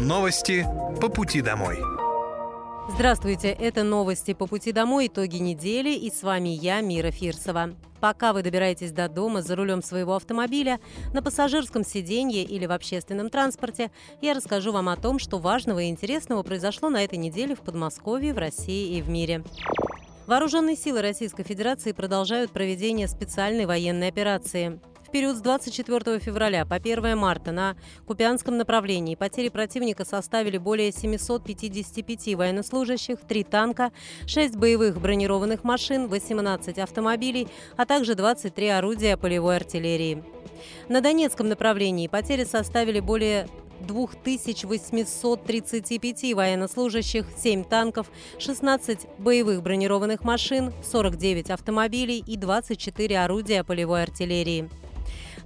Новости по пути домой. Здравствуйте, это новости по пути домой, итоги недели, и с вами я, Мира Фирсова. Пока вы добираетесь до дома за рулем своего автомобиля, на пассажирском сиденье или в общественном транспорте, я расскажу вам о том, что важного и интересного произошло на этой неделе в Подмосковье, в России и в мире. Вооруженные силы Российской Федерации продолжают проведение специальной военной операции. В период с 24 февраля по 1 марта на Купянском направлении потери противника составили более 755 военнослужащих, 3 танка, 6 боевых бронированных машин, 18 автомобилей, а также 23 орудия полевой артиллерии. На Донецком направлении потери составили более 2835 военнослужащих, 7 танков, 16 боевых бронированных машин, 49 автомобилей и 24 орудия полевой артиллерии.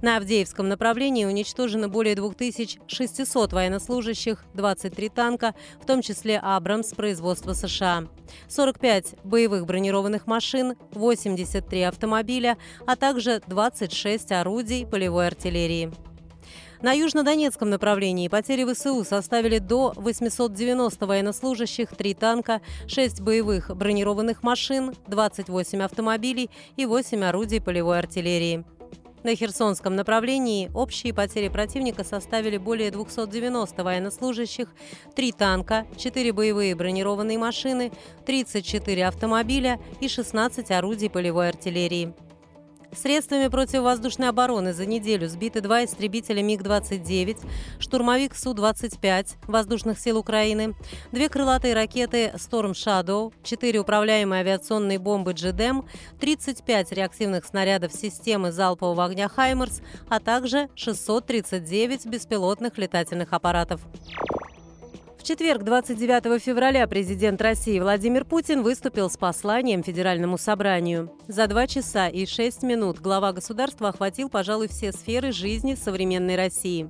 На Авдеевском направлении уничтожено более 2600 военнослужащих, 23 танка, в том числе «Абрамс» производства США, 45 боевых бронированных машин, 83 автомобиля, а также 26 орудий полевой артиллерии. На южнодонецком направлении потери ВСУ составили до 890 военнослужащих, 3 танка, 6 боевых бронированных машин, 28 автомобилей и 8 орудий полевой артиллерии. На Херсонском направлении общие потери противника составили более 290 военнослужащих, 3 танка, 4 боевые бронированные машины, 34 автомобиля и 16 орудий полевой артиллерии. Средствами противовоздушной обороны за неделю сбиты два истребителя МиГ-29, штурмовик Су-25 воздушных сил Украины, две крылатые ракеты «Storm Shadow», четыре управляемые авиационные бомбы «Джедем», 35 реактивных снарядов системы залпового огня «Хаймерс», а также 639 беспилотных летательных аппаратов. В четверг, 29 февраля, президент России Владимир Путин выступил с посланием Федеральному собранию. За два часа и шесть минут глава государства охватил, пожалуй, все сферы жизни современной России.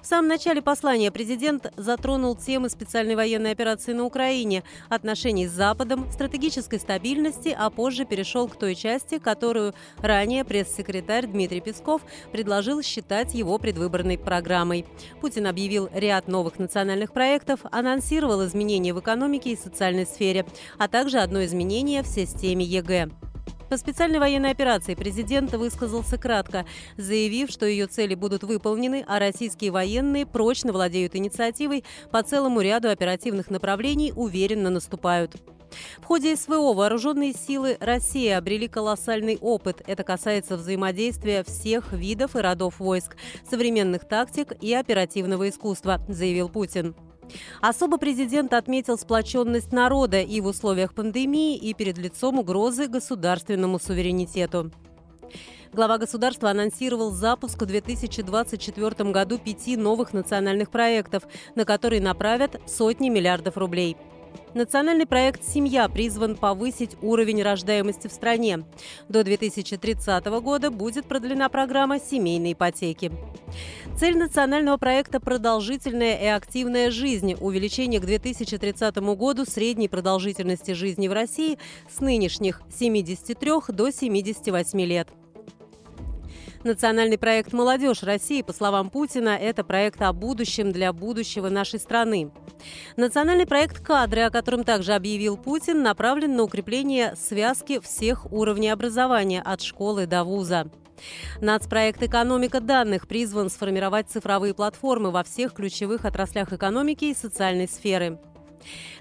В самом начале послания президент затронул темы специальной военной операции на Украине, отношений с Западом, стратегической стабильности, а позже перешел к той части, которую ранее пресс-секретарь Дмитрий Песков предложил считать его предвыборной программой. Путин объявил ряд новых национальных проектов, анонсировал изменения в экономике и социальной сфере, а также одно изменение в системе ЕГЭ. По специальной военной операции президент высказался кратко, заявив, что ее цели будут выполнены, а российские военные прочно владеют инициативой по целому ряду оперативных направлений, уверенно наступают. В ходе СВО вооруженные силы России обрели колоссальный опыт. Это касается взаимодействия всех видов и родов войск, современных тактик и оперативного искусства, заявил Путин. Особо президент отметил сплоченность народа и в условиях пандемии, и перед лицом угрозы государственному суверенитету. Глава государства анонсировал запуск в 2024 году пяти новых национальных проектов, на которые направят сотни миллиардов рублей. Национальный проект «Семья» призван повысить уровень рождаемости в стране. До 2030 года будет продлена программа семейной ипотеки. Цель национального проекта «Продолжительная и активная жизнь» – увеличение к 2030 году средней продолжительности жизни в России с нынешних 73 до 78 лет. Национальный проект «Молодежь России», по словам Путина, это проект о будущем для будущего нашей страны. Национальный проект «Кадры», о котором также объявил Путин, направлен на укрепление связки всех уровней образования от школы до вуза. Нацпроект «Экономика данных» призван сформировать цифровые платформы во всех ключевых отраслях экономики и социальной сферы.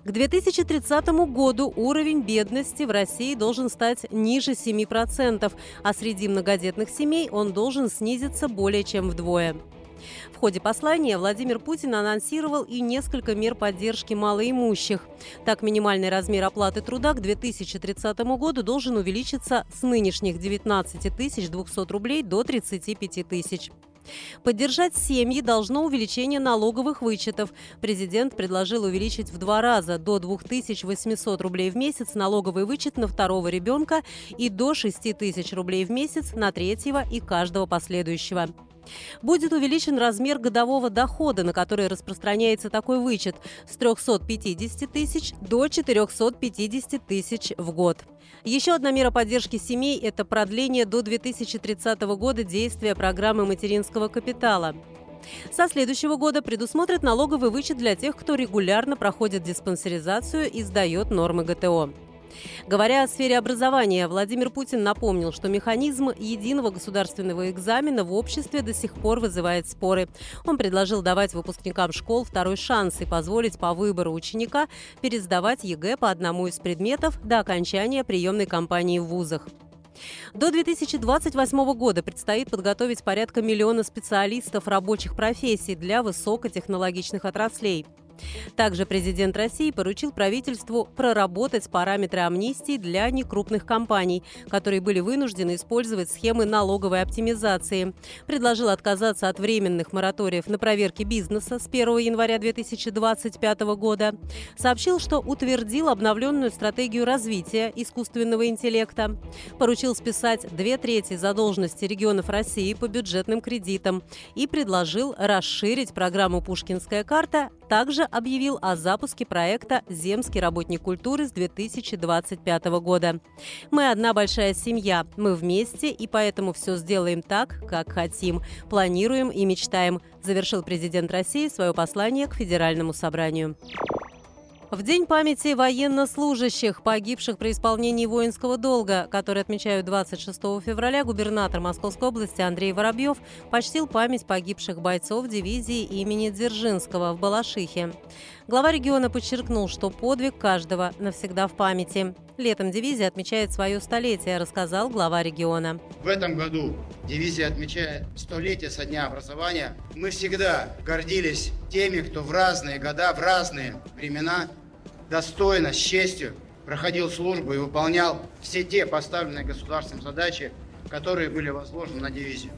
К 2030 году уровень бедности в России должен стать ниже 7%, а среди многодетных семей он должен снизиться более чем вдвое. В ходе послания Владимир Путин анонсировал и несколько мер поддержки малоимущих. Так, минимальный размер оплаты труда к 2030 году должен увеличиться с нынешних 19 200 рублей до 35 тысяч. Поддержать семьи должно увеличение налоговых вычетов. Президент предложил увеличить в два раза до 2800 рублей в месяц налоговый вычет на второго ребенка и до 6000 рублей в месяц на третьего и каждого последующего. Будет увеличен размер годового дохода, на который распространяется такой вычет с 350 тысяч до 450 тысяч в год. Еще одна мера поддержки семей – это продление до 2030 года действия программы материнского капитала. Со следующего года предусмотрят налоговый вычет для тех, кто регулярно проходит диспансеризацию и сдает нормы ГТО. Говоря о сфере образования, Владимир Путин напомнил, что механизм единого государственного экзамена в обществе до сих пор вызывает споры. Он предложил давать выпускникам школ второй шанс и позволить по выбору ученика пересдавать ЕГЭ по одному из предметов до окончания приемной кампании в вузах. До 2028 года предстоит подготовить порядка миллиона специалистов рабочих профессий для высокотехнологичных отраслей. Также президент России поручил правительству проработать параметры амнистии для некрупных компаний, которые были вынуждены использовать схемы налоговой оптимизации. Предложил отказаться от временных мораториев на проверки бизнеса с 1 января 2025 года. Сообщил, что утвердил обновленную стратегию развития искусственного интеллекта. Поручил списать две трети задолженности регионов России по бюджетным кредитам и предложил расширить программу «Пушкинская карта» также объявил о запуске проекта «Земский работник культуры» с 2025 года. «Мы одна большая семья, мы вместе, и поэтому все сделаем так, как хотим, планируем и мечтаем», завершил президент России свое послание к Федеральному собранию. В День памяти военнослужащих, погибших при исполнении воинского долга, который отмечают 26 февраля, губернатор Московской области Андрей Воробьев почтил память погибших бойцов дивизии имени Дзержинского в Балашихе. Глава региона подчеркнул, что подвиг каждого навсегда в памяти. Летом дивизия отмечает свое столетие, рассказал глава региона. В этом году дивизия отмечает столетие со дня образования. Мы всегда гордились теми, кто в разные года, в разные времена достойно, с честью проходил службу и выполнял все те поставленные государством задачи, которые были возложены на дивизию.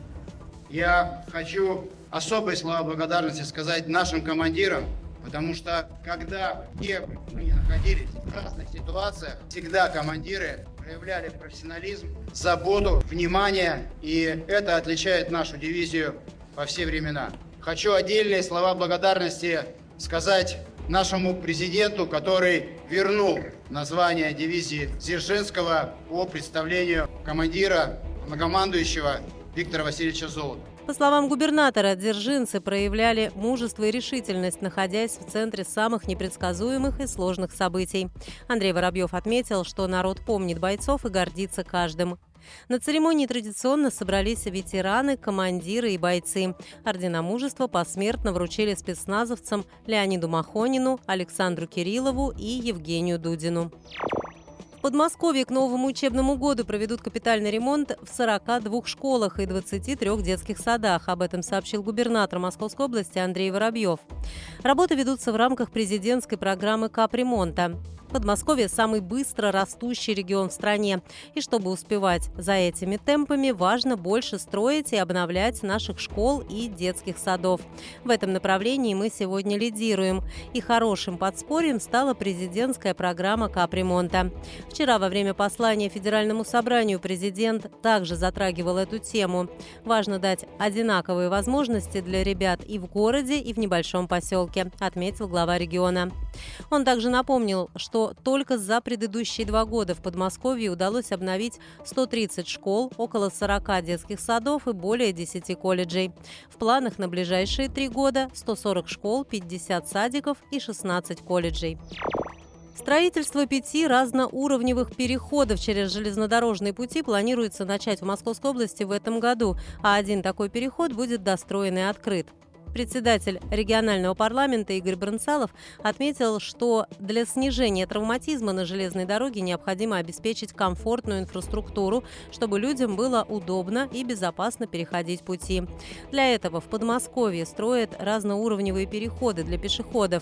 Я хочу особые слова благодарности сказать нашим командирам, потому что когда где мы находились, в разных ситуациях, всегда командиры проявляли профессионализм, заботу, внимание, и это отличает нашу дивизию во все времена. Хочу отдельные слова благодарности сказать нашему президенту, который вернул название дивизии Дзержинского по представлению командира, многомандующего Виктора Васильевича Золота. По словам губернатора, дзержинцы проявляли мужество и решительность, находясь в центре самых непредсказуемых и сложных событий. Андрей Воробьев отметил, что народ помнит бойцов и гордится каждым. На церемонии традиционно собрались ветераны, командиры и бойцы. Ордена мужества посмертно вручили спецназовцам Леониду Махонину, Александру Кириллову и Евгению Дудину. В Подмосковье к новому учебному году проведут капитальный ремонт в 42 школах и 23 детских садах. Об этом сообщил губернатор Московской области Андрей Воробьев. Работы ведутся в рамках президентской программы капремонта. Подмосковье – самый быстро растущий регион в стране. И чтобы успевать за этими темпами, важно больше строить и обновлять наших школ и детских садов. В этом направлении мы сегодня лидируем. И хорошим подспорьем стала президентская программа капремонта. Вчера во время послания Федеральному собранию президент также затрагивал эту тему. Важно дать одинаковые возможности для ребят и в городе, и в небольшом поселке, отметил глава региона. Он также напомнил, что только за предыдущие два года в Подмосковье удалось обновить 130 школ, около 40 детских садов и более 10 колледжей. В планах на ближайшие три года 140 школ, 50 садиков и 16 колледжей. Строительство пяти разноуровневых переходов через железнодорожные пути планируется начать в Московской области в этом году, а один такой переход будет достроен и открыт. Председатель регионального парламента Игорь Бронцалов отметил, что для снижения травматизма на железной дороге необходимо обеспечить комфортную инфраструктуру, чтобы людям было удобно и безопасно переходить пути. Для этого в Подмосковье строят разноуровневые переходы для пешеходов.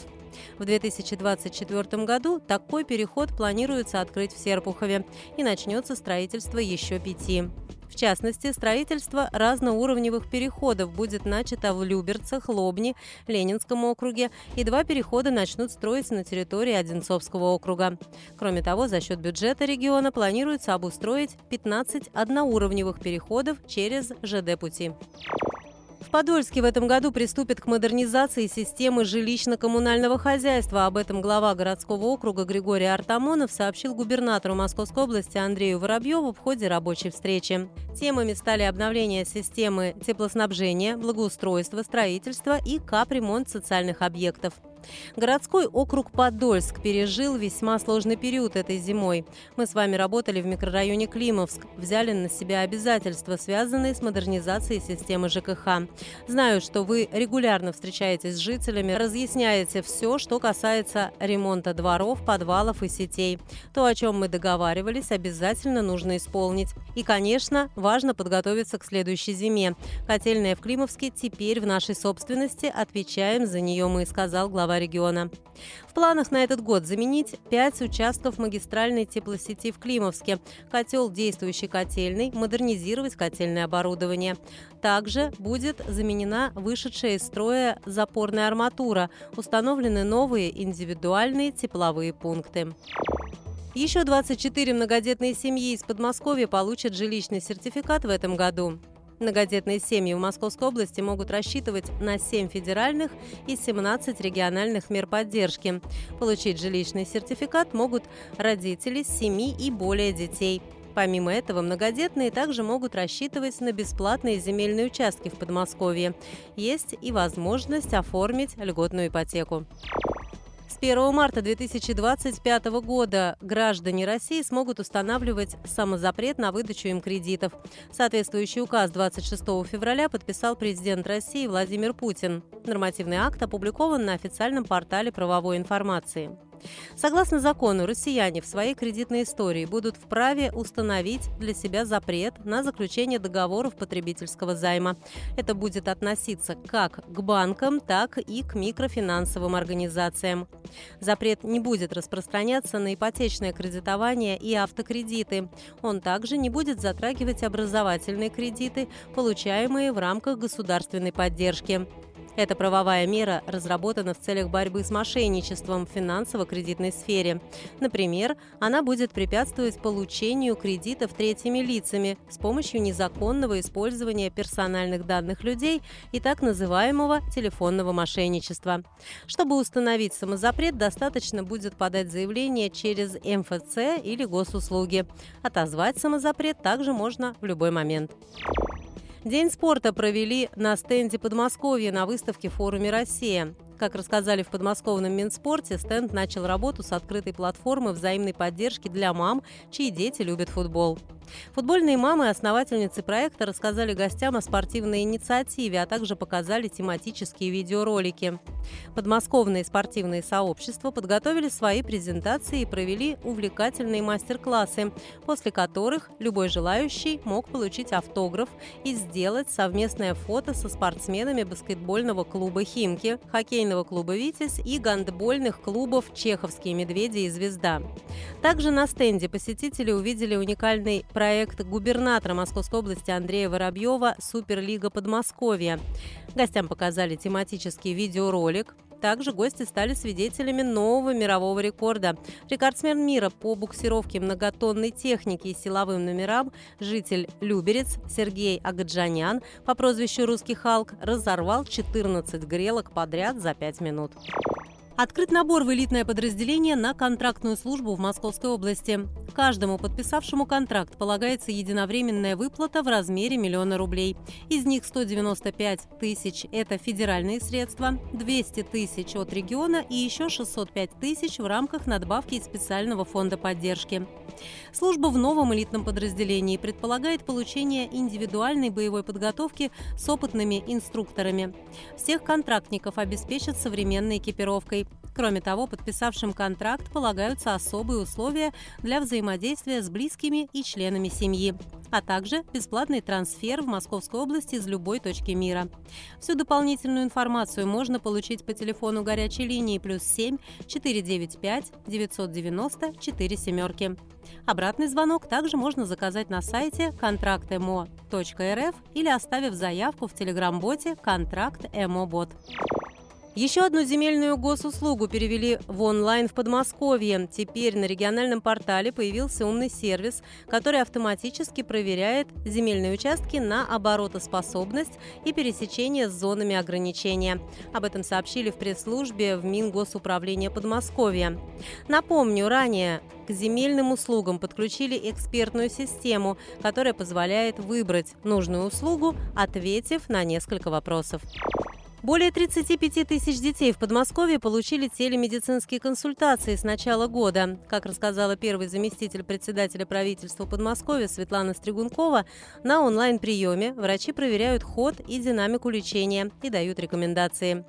В 2024 году такой переход планируется открыть в Серпухове и начнется строительство еще пяти. В частности, строительство разноуровневых переходов будет начато в Люберцах, Лобни, Ленинском округе, и два перехода начнут строиться на территории Одинцовского округа. Кроме того, за счет бюджета региона планируется обустроить 15 одноуровневых переходов через ЖД-пути. В Подольске в этом году приступят к модернизации системы жилищно-коммунального хозяйства. Об этом глава городского округа Григорий Артамонов сообщил губернатору Московской области Андрею Воробьеву в ходе рабочей встречи. Темами стали обновление системы теплоснабжения, благоустройства, строительства и капремонт социальных объектов. Городской округ Подольск пережил весьма сложный период этой зимой. Мы с вами работали в микрорайоне Климовск, взяли на себя обязательства, связанные с модернизацией системы ЖКХ. Знаю, что вы регулярно встречаетесь с жителями, разъясняете все, что касается ремонта дворов, подвалов и сетей. То, о чем мы договаривались, обязательно нужно исполнить. И, конечно, важно подготовиться к следующей зиме. Котельная в Климовске теперь в нашей собственности, отвечаем за нее мы, сказал глава региона. В планах на этот год заменить пять участков магистральной теплосети в Климовске, котел действующий котельный, модернизировать котельное оборудование. Также будет заменена вышедшая из строя запорная арматура, установлены новые индивидуальные тепловые пункты. Еще 24 многодетные семьи из Подмосковья получат жилищный сертификат в этом году. Многодетные семьи в Московской области могут рассчитывать на 7 федеральных и 17 региональных мер поддержки. Получить жилищный сертификат могут родители с 7 и более детей. Помимо этого, многодетные также могут рассчитывать на бесплатные земельные участки в Подмосковье. Есть и возможность оформить льготную ипотеку. С 1 марта 2025 года граждане России смогут устанавливать самозапрет на выдачу им кредитов. Соответствующий указ 26 февраля подписал президент России Владимир Путин. Нормативный акт опубликован на официальном портале правовой информации. Согласно закону, россияне в своей кредитной истории будут вправе установить для себя запрет на заключение договоров потребительского займа. Это будет относиться как к банкам, так и к микрофинансовым организациям. Запрет не будет распространяться на ипотечное кредитование и автокредиты. Он также не будет затрагивать образовательные кредиты, получаемые в рамках государственной поддержки. Эта правовая мера разработана в целях борьбы с мошенничеством в финансово-кредитной сфере. Например, она будет препятствовать получению кредитов третьими лицами с помощью незаконного использования персональных данных людей и так называемого телефонного мошенничества. Чтобы установить самозапрет, достаточно будет подать заявление через МФЦ или госуслуги. Отозвать самозапрет также можно в любой момент. День спорта провели на стенде Подмосковья на выставке «Форуме Россия». Как рассказали в подмосковном Минспорте, стенд начал работу с открытой платформы взаимной поддержки для мам, чьи дети любят футбол. Футбольные мамы и основательницы проекта рассказали гостям о спортивной инициативе, а также показали тематические видеоролики. Подмосковные спортивные сообщества подготовили свои презентации и провели увлекательные мастер-классы, после которых любой желающий мог получить автограф и сделать совместное фото со спортсменами баскетбольного клуба «Химки», хоккейного хоккейного клуба «Витязь» и гандбольных клубов «Чеховские медведи» и «Звезда». Также на стенде посетители увидели уникальный проект губернатора Московской области Андрея Воробьева «Суперлига Подмосковья». Гостям показали тематический видеоролик, также гости стали свидетелями нового мирового рекорда. Рекордсмен мира по буксировке многотонной техники и силовым номерам, житель Люберец Сергей Агаджанян по прозвищу «Русский Халк» разорвал 14 грелок подряд за 5 минут. Открыт набор в элитное подразделение на контрактную службу в Московской области. Каждому подписавшему контракт полагается единовременная выплата в размере миллиона рублей. Из них 195 тысяч – это федеральные средства, 200 тысяч от региона и еще 605 тысяч в рамках надбавки из специального фонда поддержки. Служба в новом элитном подразделении предполагает получение индивидуальной боевой подготовки с опытными инструкторами. Всех контрактников обеспечат современной экипировкой. Кроме того, подписавшим контракт полагаются особые условия для взаимодействия с близкими и членами семьи, а также бесплатный трансфер в Московской области из любой точки мира. Всю дополнительную информацию можно получить по телефону горячей линии плюс 7 495 990 4 семерки. Обратный звонок также можно заказать на сайте контрактмо.рф или оставив заявку в телеграм-боте «Контракт ЭМО-бот». Еще одну земельную госуслугу перевели в онлайн в Подмосковье. Теперь на региональном портале появился умный сервис, который автоматически проверяет земельные участки на оборотоспособность и пересечение с зонами ограничения. Об этом сообщили в пресс-службе в Мингосуправления Подмосковья. Напомню, ранее к земельным услугам подключили экспертную систему, которая позволяет выбрать нужную услугу, ответив на несколько вопросов. Более 35 тысяч детей в Подмосковье получили телемедицинские консультации с начала года. Как рассказала первый заместитель председателя правительства Подмосковья Светлана Стригункова, на онлайн-приеме врачи проверяют ход и динамику лечения и дают рекомендации.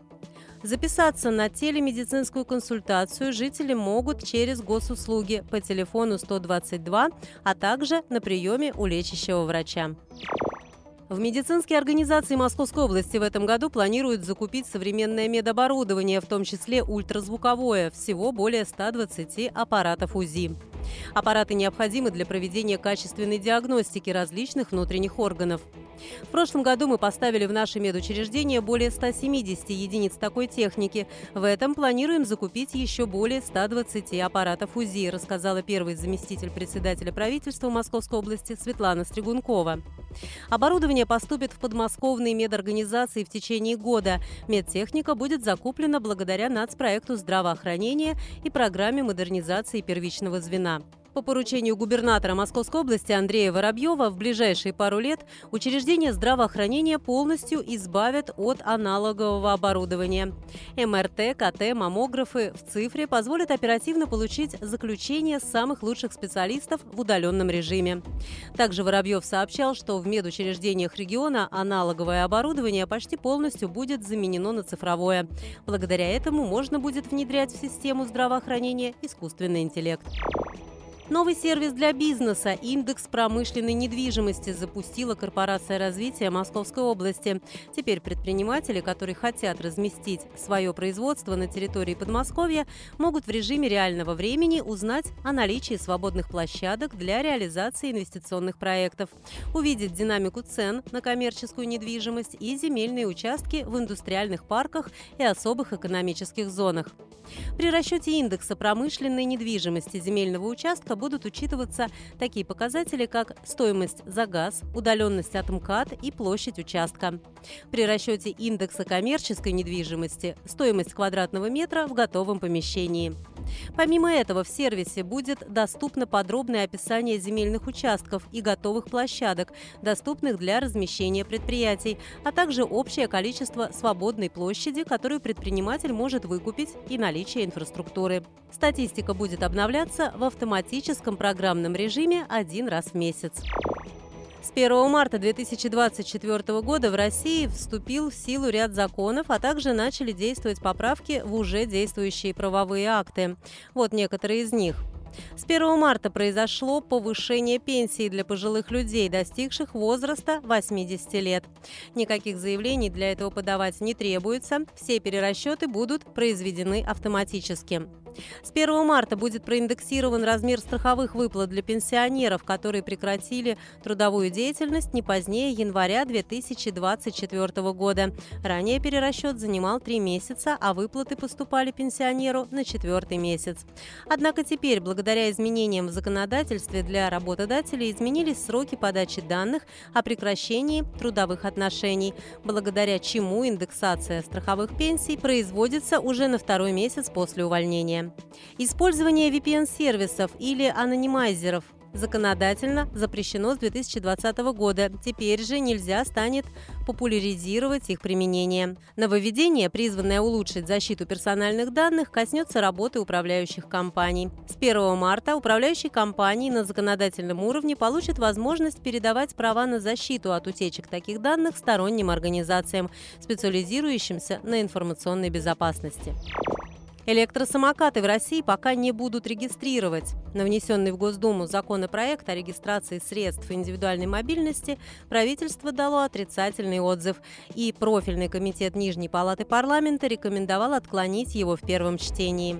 Записаться на телемедицинскую консультацию жители могут через госуслуги по телефону 122, а также на приеме у лечащего врача. В медицинские организации Московской области в этом году планируют закупить современное медоборудование, в том числе ультразвуковое, всего более 120 аппаратов УЗИ. Аппараты необходимы для проведения качественной диагностики различных внутренних органов. В прошлом году мы поставили в наши медучреждения более 170 единиц такой техники. В этом планируем закупить еще более 120 аппаратов УЗИ, рассказала первый заместитель председателя правительства Московской области Светлана Стригункова. Оборудование поступит в подмосковные медорганизации в течение года. Медтехника будет закуплена благодаря нацпроекту здравоохранения и программе модернизации первичного звена. По поручению губернатора Московской области Андрея Воробьева в ближайшие пару лет учреждения здравоохранения полностью избавят от аналогового оборудования. МРТ, КТ, маммографы в цифре позволят оперативно получить заключение самых лучших специалистов в удаленном режиме. Также Воробьев сообщал, что в медучреждениях региона аналоговое оборудование почти полностью будет заменено на цифровое. Благодаря этому можно будет внедрять в систему здравоохранения искусственный интеллект. Новый сервис для бизнеса «Индекс промышленной недвижимости» запустила Корпорация развития Московской области. Теперь предприниматели, которые хотят разместить свое производство на территории Подмосковья, могут в режиме реального времени узнать о наличии свободных площадок для реализации инвестиционных проектов, увидеть динамику цен на коммерческую недвижимость и земельные участки в индустриальных парках и особых экономических зонах. При расчете индекса промышленной недвижимости земельного участка будут учитываться такие показатели, как стоимость за газ, удаленность от МКАД и площадь участка. При расчете индекса коммерческой недвижимости – стоимость квадратного метра в готовом помещении. Помимо этого, в сервисе будет доступно подробное описание земельных участков и готовых площадок, доступных для размещения предприятий, а также общее количество свободной площади, которую предприниматель может выкупить и наличие инфраструктуры. Статистика будет обновляться в автоматическом программном режиме один раз в месяц. С 1 марта 2024 года в России вступил в силу ряд законов, а также начали действовать поправки в уже действующие правовые акты. Вот некоторые из них. С 1 марта произошло повышение пенсии для пожилых людей, достигших возраста 80 лет. Никаких заявлений для этого подавать не требуется, все перерасчеты будут произведены автоматически. С 1 марта будет проиндексирован размер страховых выплат для пенсионеров, которые прекратили трудовую деятельность не позднее января 2024 года. Ранее перерасчет занимал три месяца, а выплаты поступали пенсионеру на четвертый месяц. Однако теперь, благодаря изменениям в законодательстве для работодателей, изменились сроки подачи данных о прекращении трудовых отношений, благодаря чему индексация страховых пенсий производится уже на второй месяц после увольнения. Использование VPN-сервисов или анонимайзеров законодательно запрещено с 2020 года. Теперь же нельзя станет популяризировать их применение. Нововведение, призванное улучшить защиту персональных данных, коснется работы управляющих компаний. С 1 марта управляющие компании на законодательном уровне получат возможность передавать права на защиту от утечек таких данных сторонним организациям, специализирующимся на информационной безопасности. Электросамокаты в России пока не будут регистрировать. На внесенный в Госдуму законопроект о регистрации средств индивидуальной мобильности правительство дало отрицательный отзыв, и профильный комитет Нижней палаты парламента рекомендовал отклонить его в первом чтении.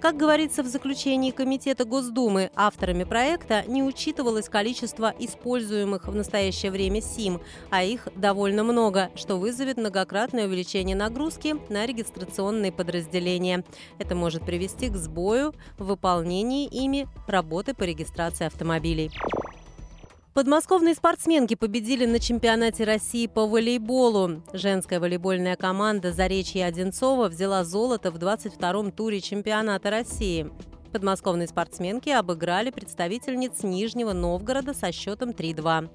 Как говорится в заключении Комитета Госдумы, авторами проекта не учитывалось количество используемых в настоящее время СИМ, а их довольно много, что вызовет многократное увеличение нагрузки на регистрационные подразделения. Это может привести к сбою в выполнении ими работы по регистрации автомобилей. Подмосковные спортсменки победили на чемпионате России по волейболу. Женская волейбольная команда «Заречье Одинцова» взяла золото в 22-м туре чемпионата России. Подмосковные спортсменки обыграли представительниц Нижнего Новгорода со счетом 3-2.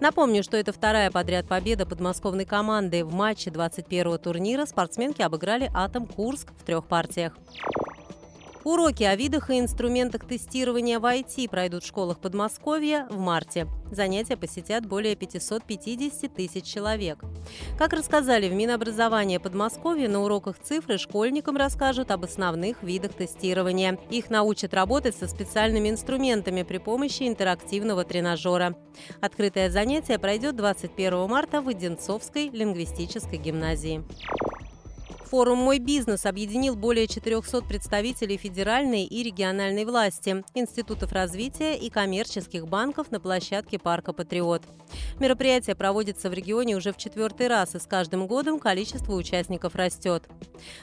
Напомню, что это вторая подряд победа подмосковной команды. В матче 21-го турнира спортсменки обыграли «Атом Курск» в трех партиях. Уроки о видах и инструментах тестирования в IT пройдут в школах Подмосковья в марте. Занятия посетят более 550 тысяч человек. Как рассказали в Минобразования Подмосковья, на уроках цифры школьникам расскажут об основных видах тестирования. Их научат работать со специальными инструментами при помощи интерактивного тренажера. Открытое занятие пройдет 21 марта в Одинцовской лингвистической гимназии. Форум «Мой бизнес» объединил более 400 представителей федеральной и региональной власти, институтов развития и коммерческих банков на площадке парка «Патриот». Мероприятие проводится в регионе уже в четвертый раз, и с каждым годом количество участников растет.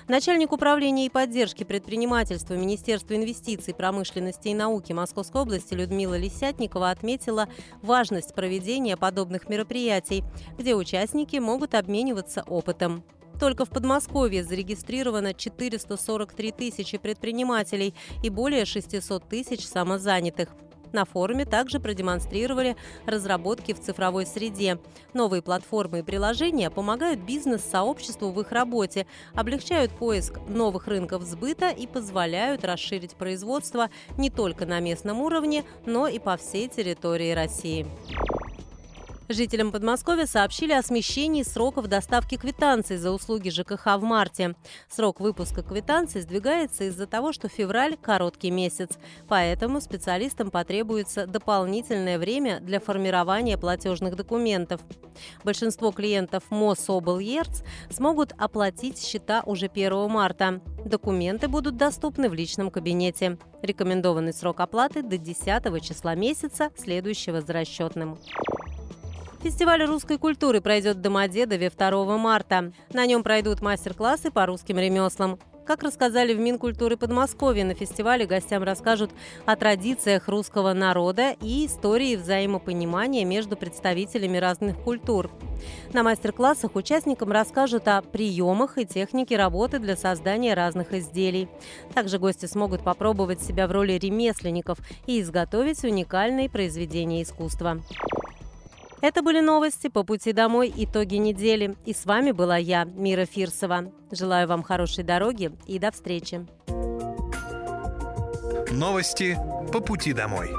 Начальник управления и поддержки предпринимательства Министерства инвестиций, промышленности и науки Московской области Людмила Лисятникова отметила важность проведения подобных мероприятий, где участники могут обмениваться опытом. Только в Подмосковье зарегистрировано 443 тысячи предпринимателей и более 600 тысяч самозанятых. На форуме также продемонстрировали разработки в цифровой среде. Новые платформы и приложения помогают бизнес-сообществу в их работе, облегчают поиск новых рынков сбыта и позволяют расширить производство не только на местном уровне, но и по всей территории России. Жителям Подмосковья сообщили о смещении сроков доставки квитанций за услуги ЖКХ в марте. Срок выпуска квитанций сдвигается из-за того, что февраль – короткий месяц. Поэтому специалистам потребуется дополнительное время для формирования платежных документов. Большинство клиентов МОСОБЛ-ЕРЦ смогут оплатить счета уже 1 марта. Документы будут доступны в личном кабинете. Рекомендованный срок оплаты до 10 числа месяца, следующего за расчетным. Фестиваль русской культуры пройдет в Домодедове 2 марта. На нем пройдут мастер-классы по русским ремеслам. Как рассказали в Минкультуры Подмосковья, на фестивале гостям расскажут о традициях русского народа и истории взаимопонимания между представителями разных культур. На мастер-классах участникам расскажут о приемах и технике работы для создания разных изделий. Также гости смогут попробовать себя в роли ремесленников и изготовить уникальные произведения искусства. Это были новости по пути домой, итоги недели. И с вами была я, Мира Фирсова. Желаю вам хорошей дороги и до встречи. Новости по пути домой.